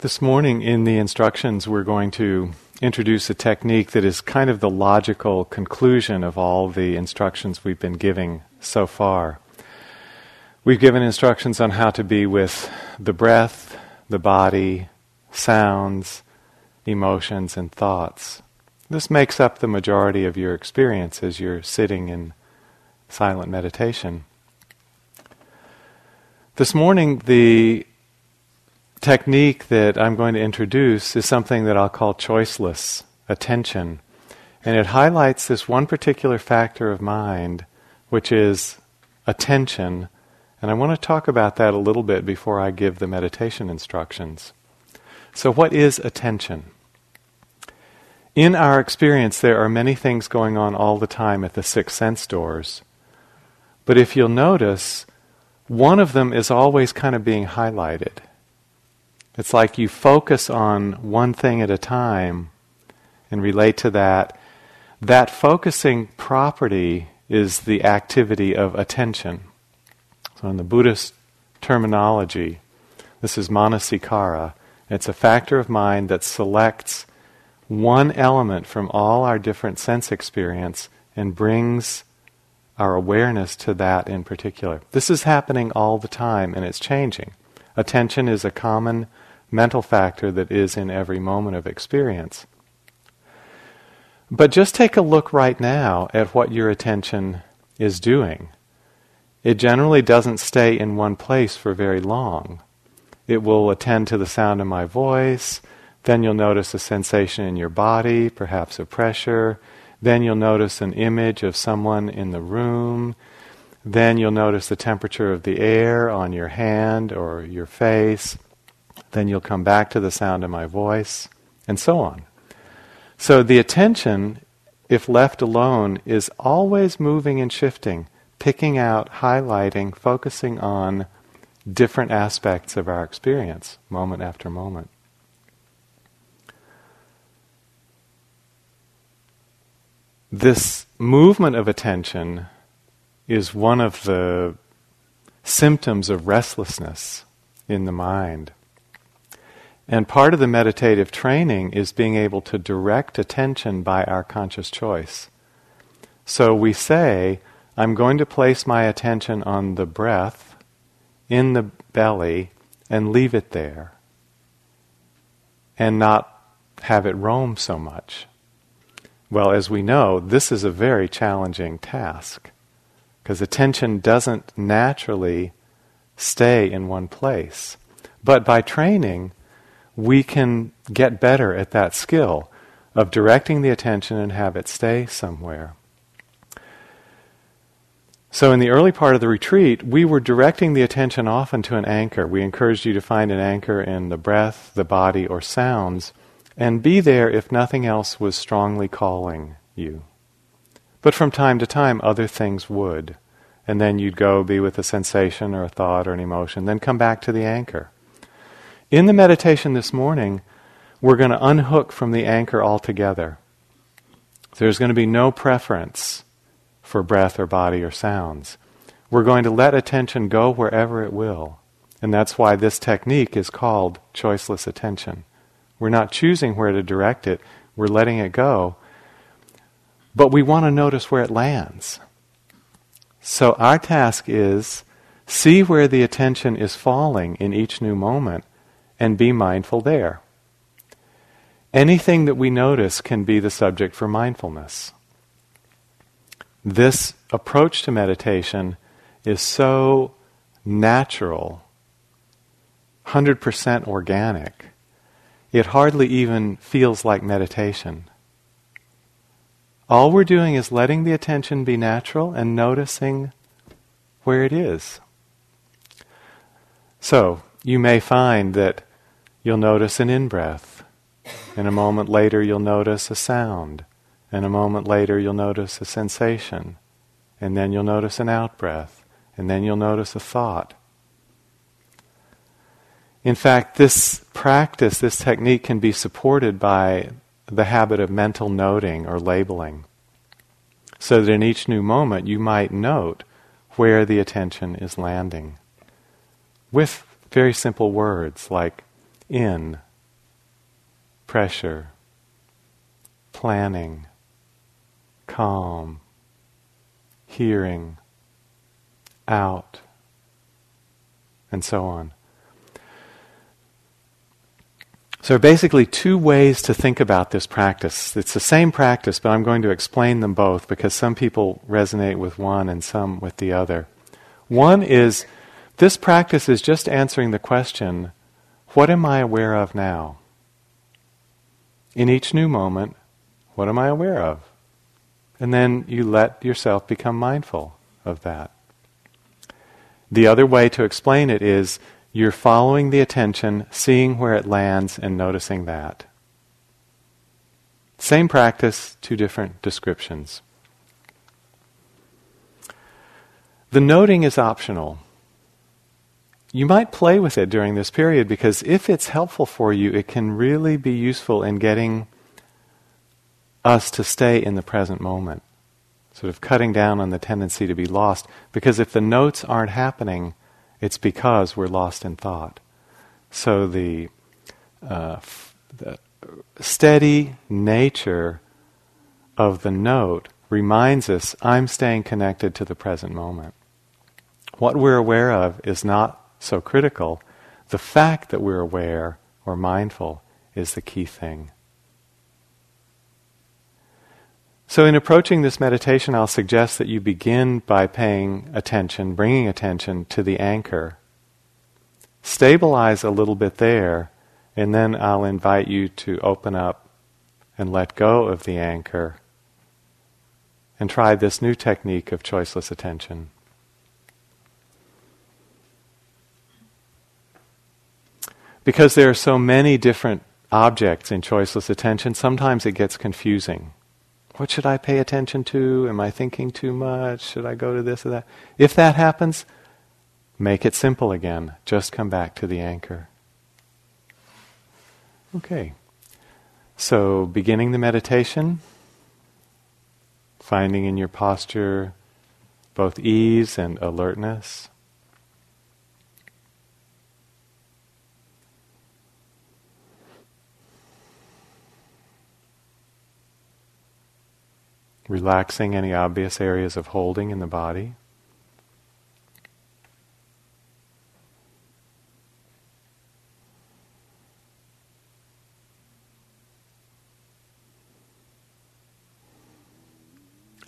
This morning in the instructions, we're going to introduce a technique that is kind of the logical conclusion of all the instructions we've been giving so far. We've given instructions on how to be with the breath, the body, sounds, emotions, and thoughts. This makes up the majority of your experience as you're sitting in silent meditation. This morning, the technique that I'm going to introduce is something that I'll call choiceless attention. And it highlights this one particular factor of mind, which is attention. And I want to talk about that a little bit before I give the meditation instructions. So, what is attention? In our experience, there are many things going on all the time at the six sense doors. But if you'll notice, one of them is always kind of being highlighted. It's like you focus on one thing at a time and relate to that. That focusing property is the activity of attention. So, in the Buddhist terminology, this is manasikara. It's a factor of mind that selects one element from all our different sense experience and brings our awareness to that in particular. This is happening all the time and it's changing. Attention is a common mental factor that is in every moment of experience. But just take a look right now at what your attention is doing. It generally doesn't stay in one place for very long. It will attend to the sound of my voice, then you'll notice a sensation in your body, perhaps a pressure, then you'll notice an image of someone in the room, then you'll notice the temperature of the air on your hand or your face. Then you'll come back to the sound of my voice, and so on. So the attention, if left alone, is always moving and shifting, picking out, highlighting, focusing on different aspects of our experience, moment after moment. This movement of attention is one of the symptoms of restlessness in the mind. And part of the meditative training is being able to direct attention by our conscious choice. So we say, I'm going to place my attention on the breath in the belly and leave it there and not have it roam so much. Well, as we know, this is a very challenging task because attention doesn't naturally stay in one place. But by training, we can get better at that skill of directing the attention and have it stay somewhere. So, in the early part of the retreat, we were directing the attention often to an anchor. We encouraged you to find an anchor in the breath, the body, or sounds, and be there if nothing else was strongly calling you. But from time to time, other things would. And then you'd go be with a sensation or a thought or an emotion, then come back to the anchor. In the meditation this morning, we're going to unhook from the anchor altogether. There's going to be no preference for breath or body or sounds. We're going to let attention go wherever it will. And that's why this technique is called choiceless attention. We're not choosing where to direct it, we're letting it go. But we want to notice where it lands. So our task is see where the attention is falling in each new moment and be mindful there. Anything that we notice can be the subject for mindfulness. This approach to meditation is so natural, 100% organic, it hardly even feels like meditation. All we're doing is letting the attention be natural and noticing where it is. So, you may find that You'll notice an in breath. And a moment later, you'll notice a sound. And a moment later, you'll notice a sensation. And then you'll notice an out breath. And then you'll notice a thought. In fact, this practice, this technique can be supported by the habit of mental noting or labeling. So that in each new moment, you might note where the attention is landing. With very simple words like in, pressure, planning, calm, hearing, out, and so on. So, basically, two ways to think about this practice. It's the same practice, but I'm going to explain them both because some people resonate with one and some with the other. One is this practice is just answering the question what am I aware of now? In each new moment, what am I aware of? And then you let yourself become mindful of that. The other way to explain it is you're following the attention, seeing where it lands, and noticing that. Same practice, two different descriptions. The noting is optional. You might play with it during this period because if it's helpful for you, it can really be useful in getting us to stay in the present moment. Sort of cutting down on the tendency to be lost. Because if the notes aren't happening, it's because we're lost in thought. So the, uh, f- the steady nature of the note reminds us I'm staying connected to the present moment. What we're aware of is not so critical. The fact that we're aware or mindful is the key thing. So, in approaching this meditation, I'll suggest that you begin by paying attention, bringing attention to the anchor. Stabilize a little bit there, and then I'll invite you to open up and let go of the anchor and try this new technique of choiceless attention. Because there are so many different objects in choiceless attention, sometimes it gets confusing. What should I pay attention to? Am I thinking too much? Should I go to this or that? If that happens, make it simple again. Just come back to the anchor. Okay. So, beginning the meditation, finding in your posture both ease and alertness. Relaxing any obvious areas of holding in the body.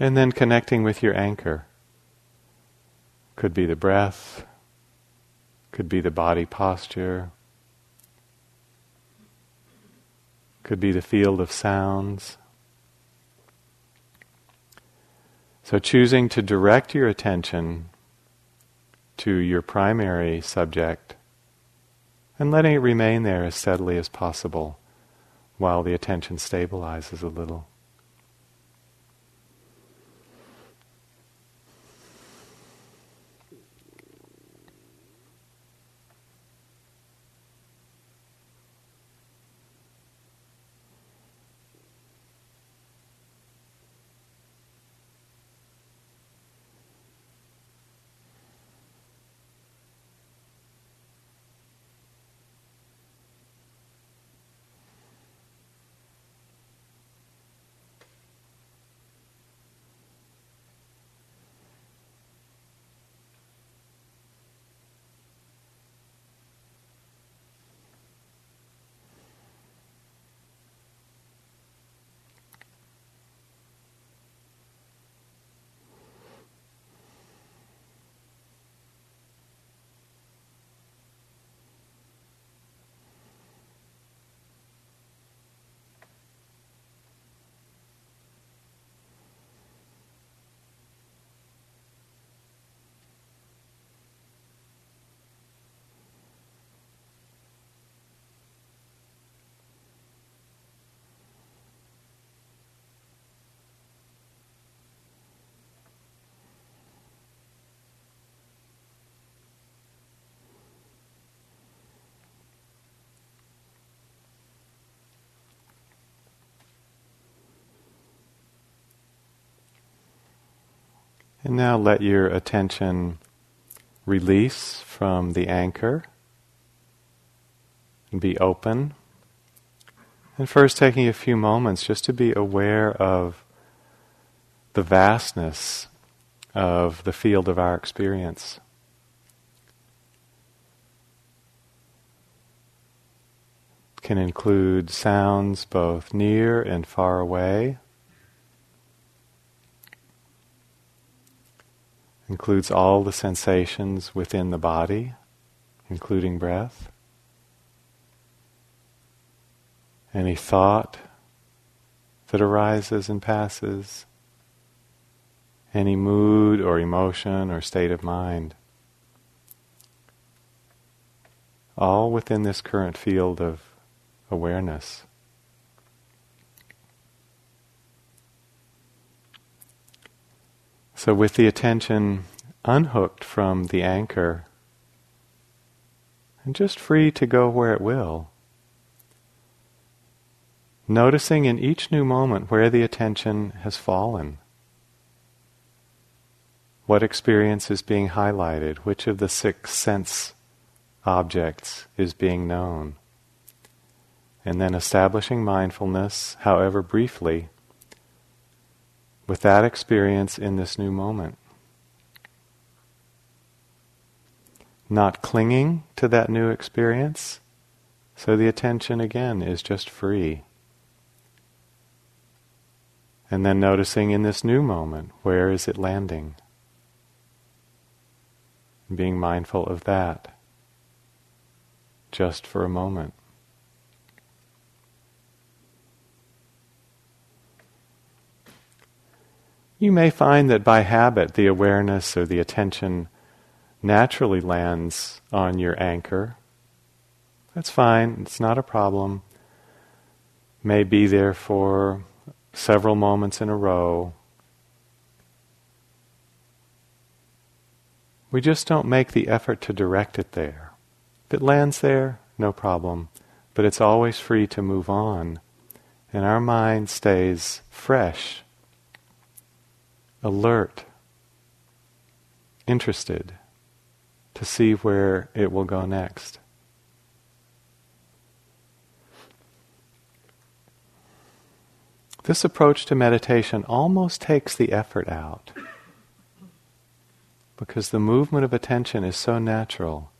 And then connecting with your anchor. Could be the breath, could be the body posture, could be the field of sounds. So, choosing to direct your attention to your primary subject and letting it remain there as steadily as possible while the attention stabilizes a little. And now let your attention release from the anchor and be open And first, taking a few moments just to be aware of the vastness of the field of our experience. Can include sounds both near and far away. Includes all the sensations within the body, including breath. Any thought that arises and passes any mood or emotion or state of mind. All within this current field of awareness. So, with the attention unhooked from the anchor and just free to go where it will, noticing in each new moment where the attention has fallen. What experience is being highlighted? Which of the six sense objects is being known? And then establishing mindfulness, however briefly, with that experience in this new moment. Not clinging to that new experience, so the attention again is just free. And then noticing in this new moment, where is it landing? being mindful of that just for a moment. You may find that by habit the awareness or the attention naturally lands on your anchor. That's fine, it's not a problem. May be there for several moments in a row, We just don't make the effort to direct it there. If it lands there, no problem, but it's always free to move on, and our mind stays fresh, alert, interested to see where it will go next. This approach to meditation almost takes the effort out because the movement of attention is so natural.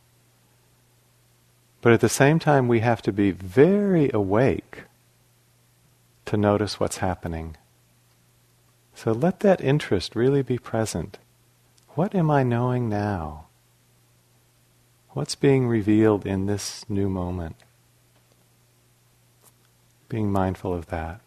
But at the same time, we have to be very awake to notice what's happening. So let that interest really be present. What am I knowing now? What's being revealed in this new moment? Being mindful of that.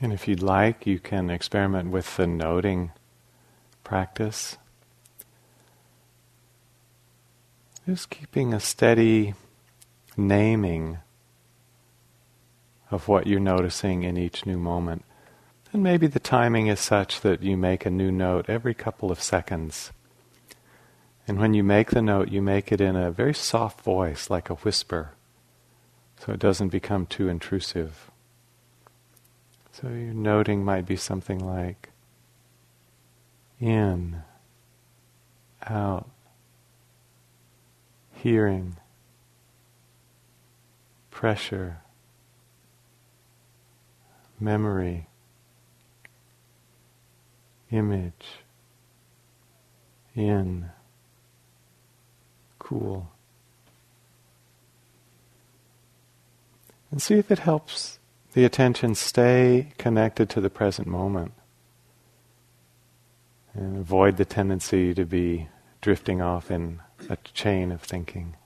And if you'd like, you can experiment with the noting practice. Just keeping a steady naming of what you're noticing in each new moment. And maybe the timing is such that you make a new note every couple of seconds. And when you make the note, you make it in a very soft voice, like a whisper, so it doesn't become too intrusive. So your noting might be something like in, out, hearing, pressure, memory, image, in, cool. And see if it helps the attention stay connected to the present moment and avoid the tendency to be drifting off in a chain of thinking.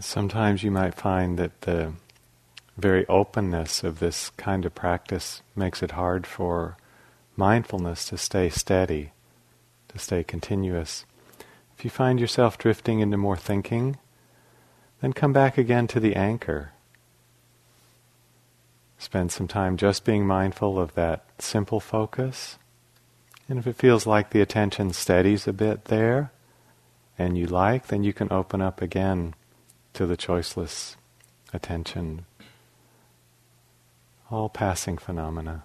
Sometimes you might find that the very openness of this kind of practice makes it hard for mindfulness to stay steady, to stay continuous. If you find yourself drifting into more thinking, then come back again to the anchor. Spend some time just being mindful of that simple focus. And if it feels like the attention steadies a bit there, and you like, then you can open up again to the choiceless attention. All passing phenomena.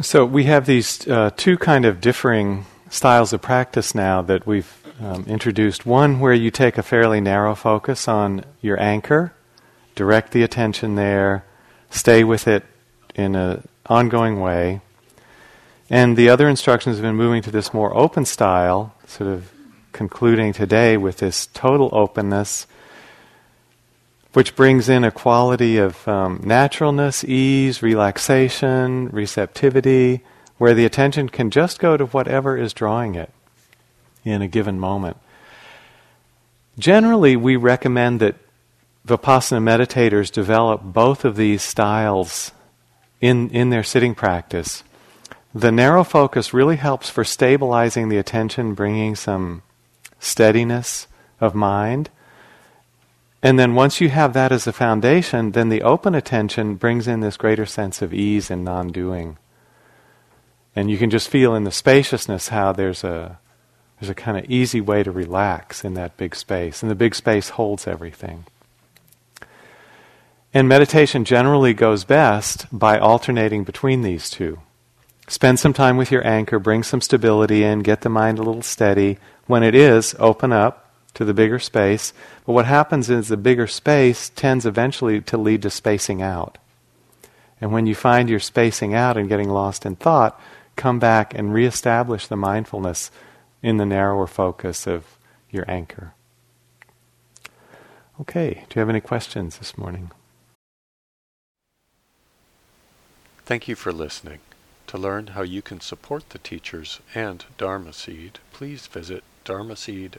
So we have these uh, two kind of differing styles of practice now that we've um, introduced. One where you take a fairly narrow focus on your anchor, direct the attention there, stay with it in an ongoing way. And the other instructions have been moving to this more open style, sort of concluding today with this total openness, which brings in a quality of um, naturalness, ease, relaxation, receptivity, where the attention can just go to whatever is drawing it in a given moment. Generally, we recommend that Vipassana meditators develop both of these styles in, in their sitting practice. The narrow focus really helps for stabilizing the attention, bringing some steadiness of mind. And then once you have that as a foundation, then the open attention brings in this greater sense of ease and non doing. And you can just feel in the spaciousness how there's a there's a kind of easy way to relax in that big space. And the big space holds everything. And meditation generally goes best by alternating between these two. Spend some time with your anchor, bring some stability in, get the mind a little steady. When it is, open up to the bigger space. But what happens is the bigger space tends eventually to lead to spacing out. And when you find you're spacing out and getting lost in thought, come back and reestablish the mindfulness in the narrower focus of your anchor. Okay, do you have any questions this morning? Thank you for listening. To learn how you can support the teachers and Dharma Seed, please visit dharma dharmaseed.org